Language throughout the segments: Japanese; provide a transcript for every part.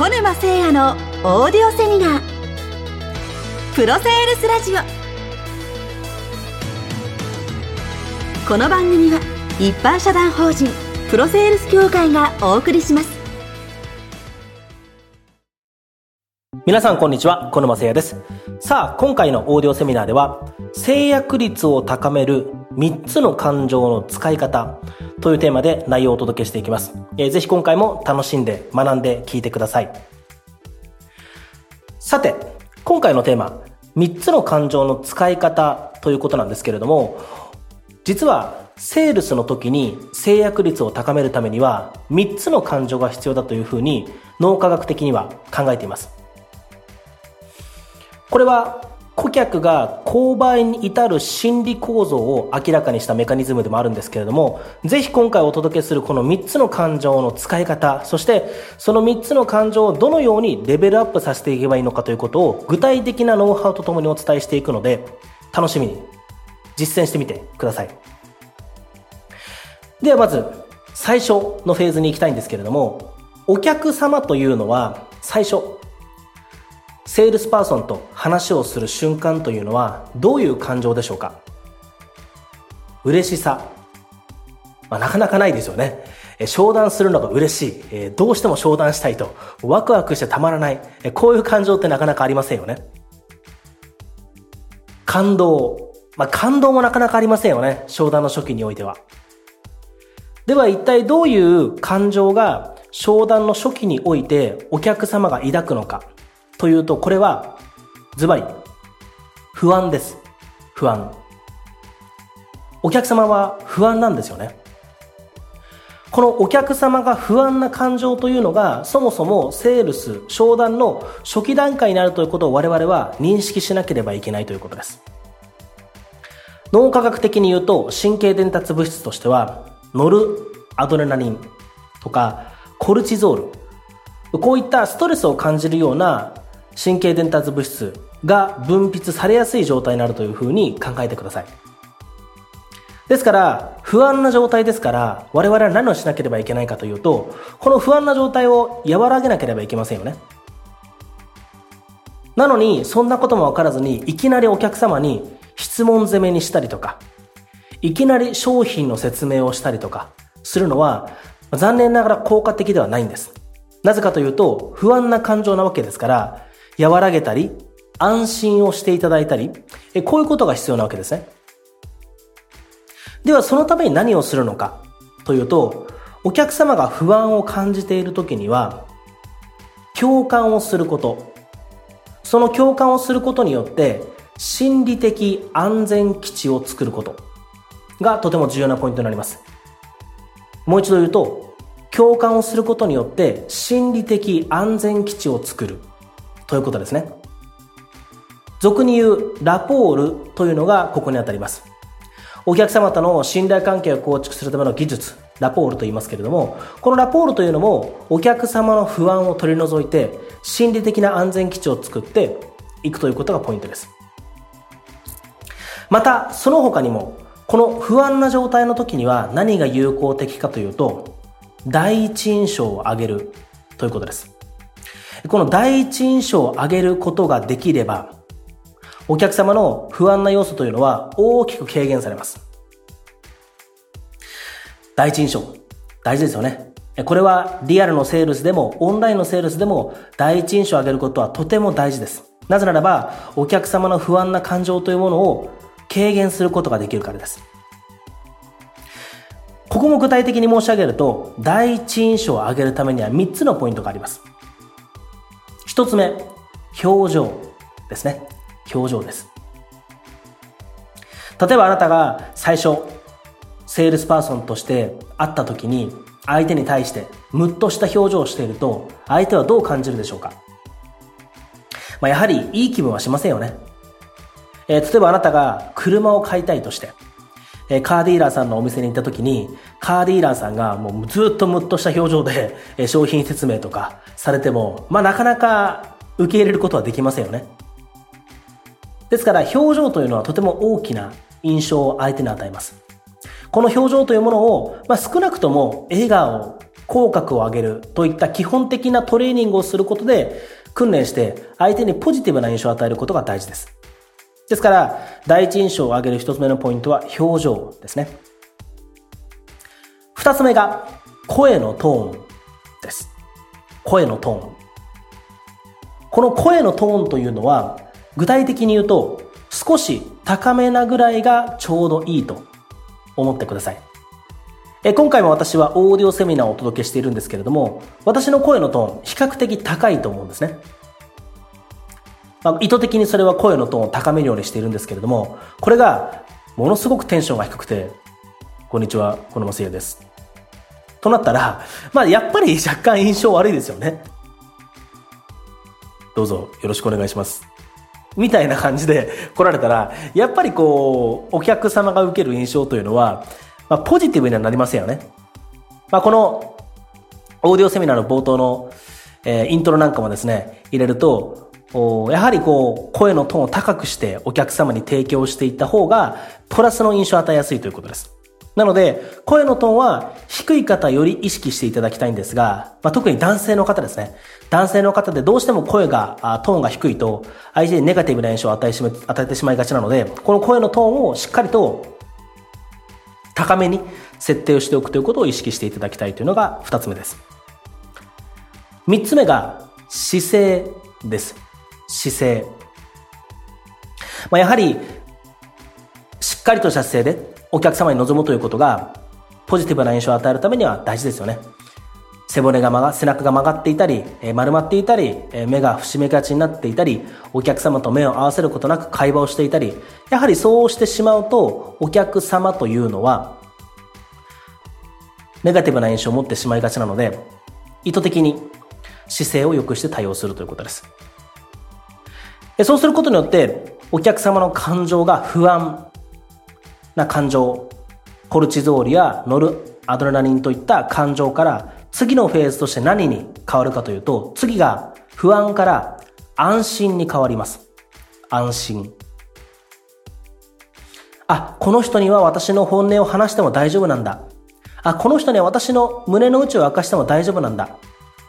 小沼誠也のオーディオセミナー。プロセールスラジオ。この番組は一般社団法人プロセールス協会がお送りします。皆さんこんにちは。小沼誠也です。さあ今回のオーディオセミナーでは制約率を高める3つの感情の使い方というテーマで内容をお届けしていきます。えー、ぜひ今回も楽しんで学んで聞いてください。さて、今回のテーマ、3つの感情の使い方ということなんですけれども、実はセールスの時に制約率を高めるためには3つの感情が必要だというふうに脳科学的には考えています。これは顧客が購買に至る心理構造を明らかにしたメカニズムでもあるんですけれども、ぜひ今回お届けするこの3つの感情の使い方、そしてその3つの感情をどのようにレベルアップさせていけばいいのかということを具体的なノウハウとともにお伝えしていくので、楽しみに実践してみてください。ではまず、最初のフェーズに行きたいんですけれども、お客様というのは最初、セールスパーソンと話をする瞬間というのはどういう感情でしょうか？嬉しさ。まあ、なかなかないですよね。え商談するのが嬉しい、えどうしても商談したいと、ワクワクしてたまらない、えこういう感情ってなかなかありませんよね。感動。まあ、感動もなかなかありませんよね。商談の初期においては。では一体どういう感情が商談の初期においてお客様が抱くのか。というと、これは、ズバリ、不安です。不安。お客様は不安なんですよね。このお客様が不安な感情というのが、そもそもセールス、商談の初期段階にあるということを我々は認識しなければいけないということです。脳科学的に言うと、神経伝達物質としては、ノルアドレナリンとか、コルチゾール、こういったストレスを感じるような神経伝達物質が分泌されやすい状態になるというふうに考えてください。ですから、不安な状態ですから、我々は何をしなければいけないかというと、この不安な状態を和らげなければいけませんよね。なのに、そんなこともわからずに、いきなりお客様に質問攻めにしたりとか、いきなり商品の説明をしたりとかするのは、残念ながら効果的ではないんです。なぜかというと、不安な感情なわけですから、和らげたり、安心をしていただいたり、こういうことが必要なわけですね。では、そのために何をするのかというと、お客様が不安を感じている時には、共感をすること。その共感をすることによって、心理的安全基地を作ることがとても重要なポイントになります。もう一度言うと、共感をすることによって心理的安全基地を作る。ということですね。俗に言うラポールというのがここにあたります。お客様との信頼関係を構築するための技術、ラポールと言いますけれども、このラポールというのもお客様の不安を取り除いて心理的な安全基地を作っていくということがポイントです。また、その他にも、この不安な状態の時には何が有効的かというと、第一印象を上げるということです。この第一印象を上げることができれば、お客様の不安な要素というのは大きく軽減されます。第一印象、大事ですよね。これはリアルのセールスでもオンラインのセールスでも第一印象を上げることはとても大事です。なぜならばお客様の不安な感情というものを軽減することができるからです。ここも具体的に申し上げると第一印象を上げるためには3つのポイントがあります。一つ目、表情ですね。表情です。例えばあなたが最初、セールスパーソンとして会った時に、相手に対してムッとした表情をしていると、相手はどう感じるでしょうか？まあ、やはりいい気分はしませんよね。えー、例えばあなたが車を買いたいとして、え、カーディーラーさんのお店に行った時に、カーディーラーさんがもうずっとムッとした表情で、え、商品説明とかされても、まあなかなか受け入れることはできませんよね。ですから表情というのはとても大きな印象を相手に与えます。この表情というものを、まあ、少なくとも笑顔、口角を上げるといった基本的なトレーニングをすることで訓練して相手にポジティブな印象を与えることが大事です。ですから、第一印象を上げる一つ目のポイントは表情ですね。二つ目が声のトーンです。声のトーン。この声のトーンというのは具体的に言うと少し高めなぐらいがちょうどいいと思ってください。え今回も私はオーディオセミナーをお届けしているんですけれども、私の声のトーン、比較的高いと思うんですね。まあ、意図的にそれは声のトーンを高めるようにしているんですけれども、これがものすごくテンションが低くて、こんにちは、このませやです。となったら、まあやっぱり若干印象悪いですよね。どうぞよろしくお願いします。みたいな感じで来られたら、やっぱりこう、お客様が受ける印象というのは、まあ、ポジティブにはなりませんよね。まあ、この、オーディオセミナーの冒頭の、えー、イントロなんかもですね、入れると、やはりこう、声のトーンを高くしてお客様に提供していった方が、プラスの印象を与えやすいということです。なので、声のトーンは低い方より意識していただきたいんですが、まあ、特に男性の方ですね。男性の方でどうしても声が、トーンが低いと、相手にネガティブな印象を与えし与えてしまいがちなので、この声のトーンをしっかりと高めに設定をしておくということを意識していただきたいというのが2つ目です。3つ目が姿勢です。姿勢。まあ、やはり、しっかりとした姿勢でお客様に臨むということが、ポジティブな印象を与えるためには大事ですよね。背骨が曲が、背中が曲がっていたり、え丸まっていたり、え目が節目がちになっていたり、お客様と目を合わせることなく会話をしていたり、やはりそうしてしまうと、お客様というのは、ネガティブな印象を持ってしまいがちなので、意図的に姿勢を良くして対応するということです。そうすることによって、お客様の感情が不安な感情、コルチゾールやノルアドレナリンといった感情から次のフェーズとして何に変わるかというと、次が不安から安心に変わります。安心。あ、この人には私の本音を話しても大丈夫なんだ。あ、この人には私の胸の内を明かしても大丈夫なんだ。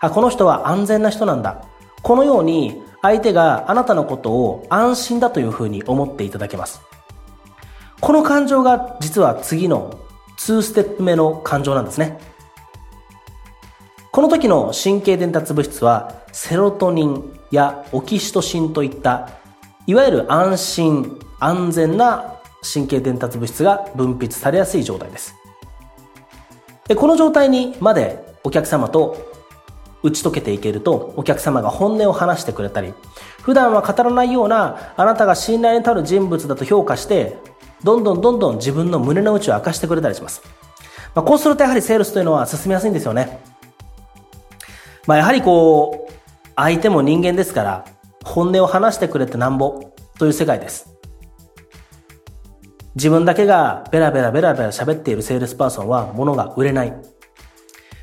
あ、この人は安全な人なんだ。このように相手があなたのことを安心だというふうに思っていただけます。この感情が実は次の2ステップ目の感情なんですね。この時の神経伝達物質はセロトニンやオキシトシンといったいわゆる安心安全な神経伝達物質が分泌されやすい状態ですこの状態にまでお客様と打ち解けていけるとお客様が本音を話してくれたり普段は語らないようなあなたが信頼に足る人物だと評価してどんどんどんどん自分の胸の内を明かしてくれたりします、まあ、こうするとやはりセールスというのは進みやすいんですよねまあ、やはりこう、相手も人間ですから、本音を話してくれてなんぼという世界です。自分だけがベラベラベラベラ喋っているセールスパーソンは物が売れない。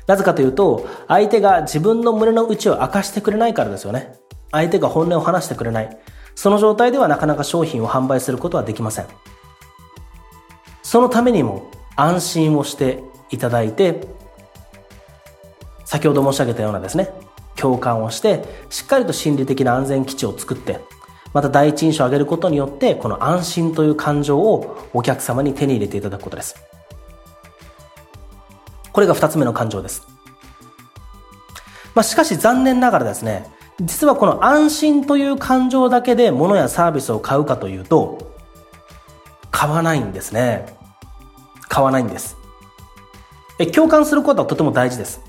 なぜかというと、相手が自分の胸の内を明かしてくれないからですよね。相手が本音を話してくれない。その状態ではなかなか商品を販売することはできません。そのためにも安心をしていただいて、先ほど申し上げたようなですね、共感をして、しっかりと心理的な安全基地を作って、また第一印象を上げることによって、この安心という感情をお客様に手に入れていただくことです。これが二つ目の感情です。まあ、しかし残念ながらですね、実はこの安心という感情だけで物やサービスを買うかというと、買わないんですね。買わないんです。え共感することはとても大事です。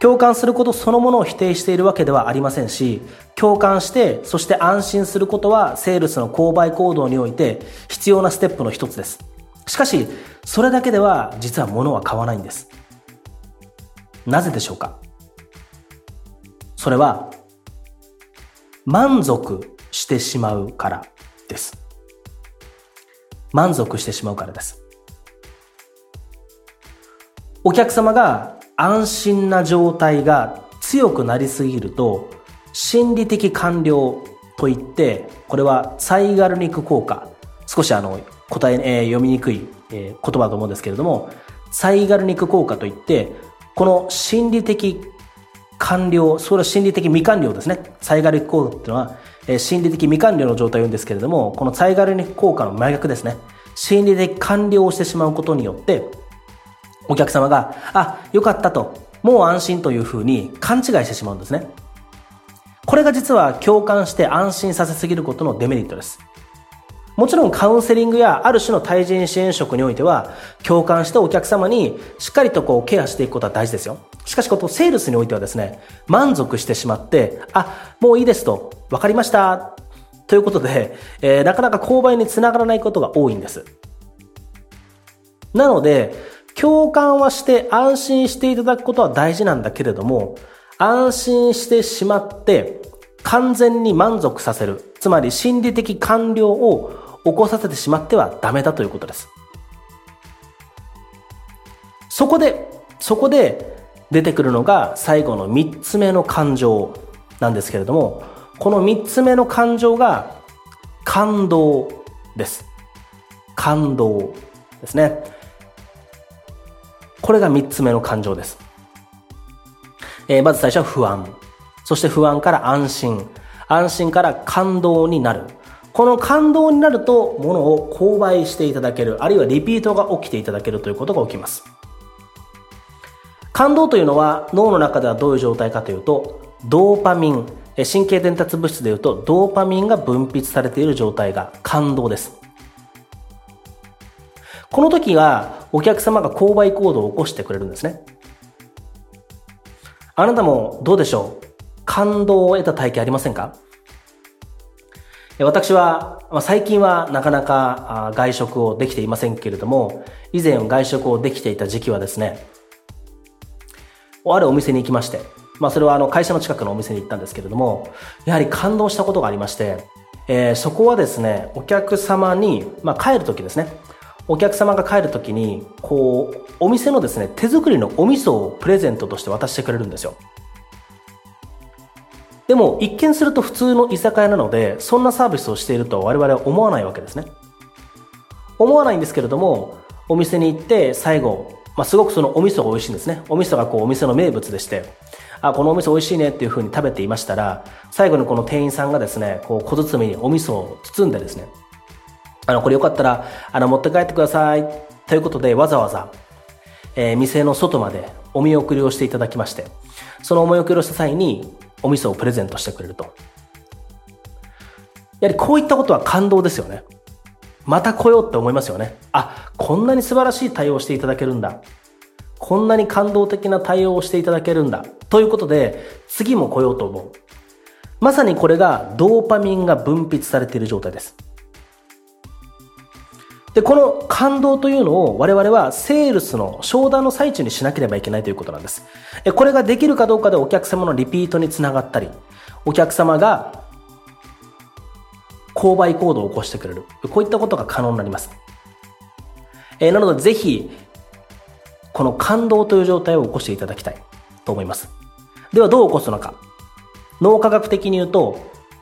共感することそのものを否定しているわけではありませんし、共感して、そして安心することは、セールスの購買行動において必要なステップの一つです。しかし、それだけでは実は物は買わないんです。なぜでしょうか？それは、満足してしまうからです。満足してしまうからです。お客様が安心な状態が強くなりすぎると、心理的完了といって、これはサイガルニク効果。少しあの、答え、えー、読みにくい、えー、言葉だと思うんですけれども、サイガルニク効果といって、この心理的完了、それは心理的未完了ですね。サイガリック効果っていうのは、えー、心理的未完了の状態を言うんですけれども、このサイガリック効果の真逆ですね。心理的完了をしてしまうことによって、お客様が、あ、よかったと、もう安心というふうに勘違いしてしまうんですね。これが実は共感して安心させすぎることのデメリットです。もちろんカウンセリングやある種の対人支援職においては共感してお客様にしっかりとこうケアしていくことは大事ですよ。しかしこのセールスにおいてはですね、満足してしまって、あ、もういいですと、わかりました。ということで、えー、なかなか購買につながらないことが多いんです。なので、共感はして安心していただくことは大事なんだけれども、安心してしまって完全に満足させる。つまり心理的完了を起こさせてしまってはダメだということです。そこで、そこで出てくるのが最後の三つ目の感情なんですけれども、この三つ目の感情が感動です。感動ですね。これが三つ目の感情です。えー、まず最初は不安。そして不安から安心。安心から感動になる。この感動になると、ものを購買していただける、あるいはリピートが起きていただけるということが起きます。感動というのは脳の中ではどういう状態かというと、ドーパミン、神経伝達物質でいうとドーパミンが分泌されている状態が感動です。この時がお客様が購買行動を起こしてくれるんですね。あなたもどうでしょう？感動を得た体験ありませんか？私は、最近はなかなか外食をできていませんけれども、以前外食をできていた時期はですね、あるお店に行きまして、まあそれはあの会社の近くのお店に行ったんですけれども、やはり感動したことがありまして、えー、そこはですね、お客様に、まあ帰るときですね、お客様が帰るときに、こう、お店のですね、手作りのお味噌をプレゼントとして渡してくれるんですよ。でも、一見すると普通の居酒屋なので、そんなサービスをしていると我々は思わないわけですね。思わないんですけれども、お店に行って最後、まあ、すごくそのお味噌が美味しいんですね。お味噌がこうお店の名物でして、あ、このお味噌美味しいねっていう風に食べていましたら、最後にこの店員さんがですね、こう小包みにお味噌を包んでですね、あの、これよかったら、あの、持って帰ってください。ということで、わざわざ、えー、店の外までお見送りをしていただきまして、そのお見送りをした際に、お味噌をプレゼントしてくれると。やはりこういったことは感動ですよね。また来ようって思いますよね。あ、こんなに素晴らしい対応をしていただけるんだ。こんなに感動的な対応をしていただけるんだ。ということで、次も来ようと思う。まさにこれがドーパミンが分泌されている状態です。で、この感動というのを我々はセールスの商談の最中にしなければいけないということなんです。これができるかどうかでお客様のリピートにつながったり、お客様が購買行動を起こしてくれる。こういったことが可能になります。えなのでぜひこの感動という状態を起こしていただきたいと思います。ではどう起こすのか。脳科学的に言うと、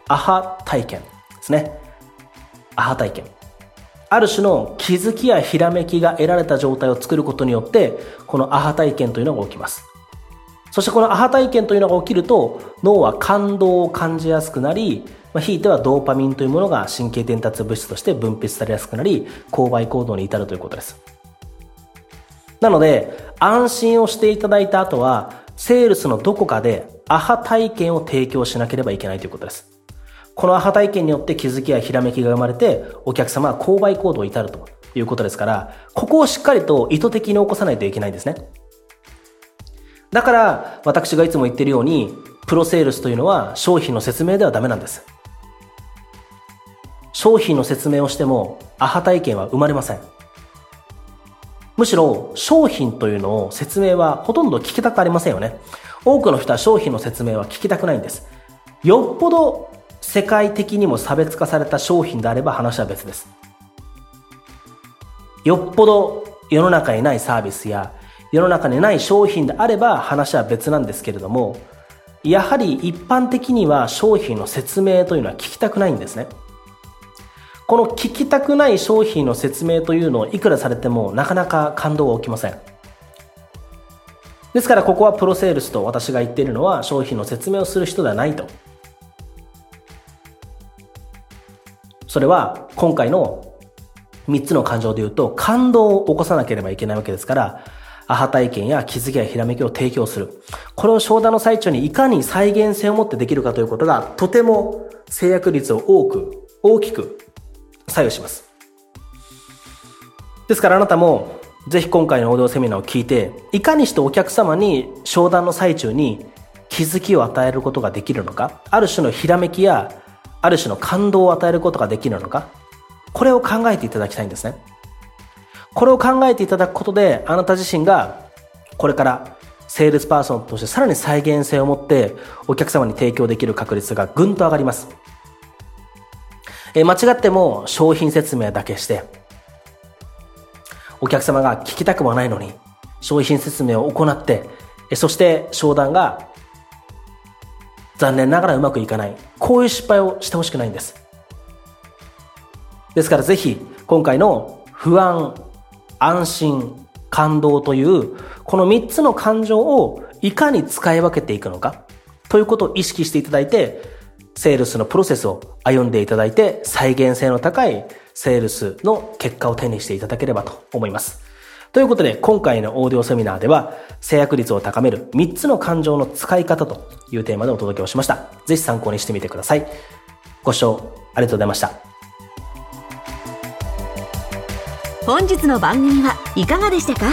アハ体験ですね。アハ体験。ある種の気づきやひらめきが得られた状態を作ることによって、このアハ体験というのが起きます。そしてこのアハ体験というのが起きると、脳は感動を感じやすくなり、まあ、ひいてはドーパミンというものが神経伝達物質として分泌されやすくなり、購買行動に至るということです。なので、安心をしていただいた後は、セールスのどこかでアハ体験を提供しなければいけないということです。このアハ体験によって気づきやひらめきが生まれて、お客様は購買行動に至るということですから、ここをしっかりと意図的に起こさないといけないんですね。だから、私がいつも言ってるように、プロセールスというのは商品の説明ではダメなんです。商品の説明をしても、アハ体験は生まれません。むしろ商品というのを説明はほとんど聞きたくありませんよね。多くの人は商品の説明は聞きたくないんです。よっぽど世界的にも差別化された商品であれば話は別です。よっぽど世の中にないサービスや世の中にない商品であれば話は別なんですけれども、やはり一般的には商品の説明というのは聞きたくないんですね。この聞きたくない商品の説明というのをいくらされてもなかなか感動は起きません。ですからここはプロセールスと私が言っているのは商品の説明をする人ではないと。それは今回の3つの感情で言うと感動を起こさなければいけないわけですから、アハ体験や気づきやひらめきを提供する。これを商談の最中にいかに再現性を持ってできるかということがとても制約率を多く、大きく作用します。ですからあなたもぜひ今回のオーディオセミナーを聞いて、いかにしてお客様に商談の最中に気づきを与えることができるのか、ある種のひらめきや、ある種の感動を与えることができるのか、これを考えていただきたいんですね。これを考えていただくことで、あなた自身がこれからセールスパーソンとしてさらに再現性を持ってお客様に提供できる確率がぐんと上がります。え間違っても商品説明だけして、お客様が聞きたくもないのに、商品説明を行って、そして商談が残念ながらうまくいかない。こういう失敗をしてほしくないんです。ですからぜひ今回の不安、安心、感動というこの3つの感情をいかに使い分けていくのかということを意識していただいてセールスのプロセスを歩んでいただいて再現性の高いセールスの結果を手にしていただければと思います。ということで、今回のオーディオセミナーでは、制約率を高める3つの感情の使い方というテーマでお届けをしました。ぜひ参考にしてみてください。ご視聴ありがとうございました。本日の番組はいかがでしたか？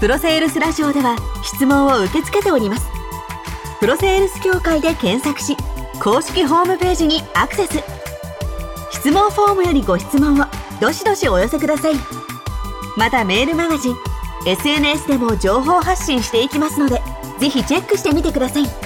プロセールスラジオでは質問を受け付けております。プロセールス協会で検索し、公式ホームページにアクセス。質問フォームよりご質問をどしどしお寄せくださいまたメールマガジン SNS でも情報発信していきますのでぜひチェックしてみてください。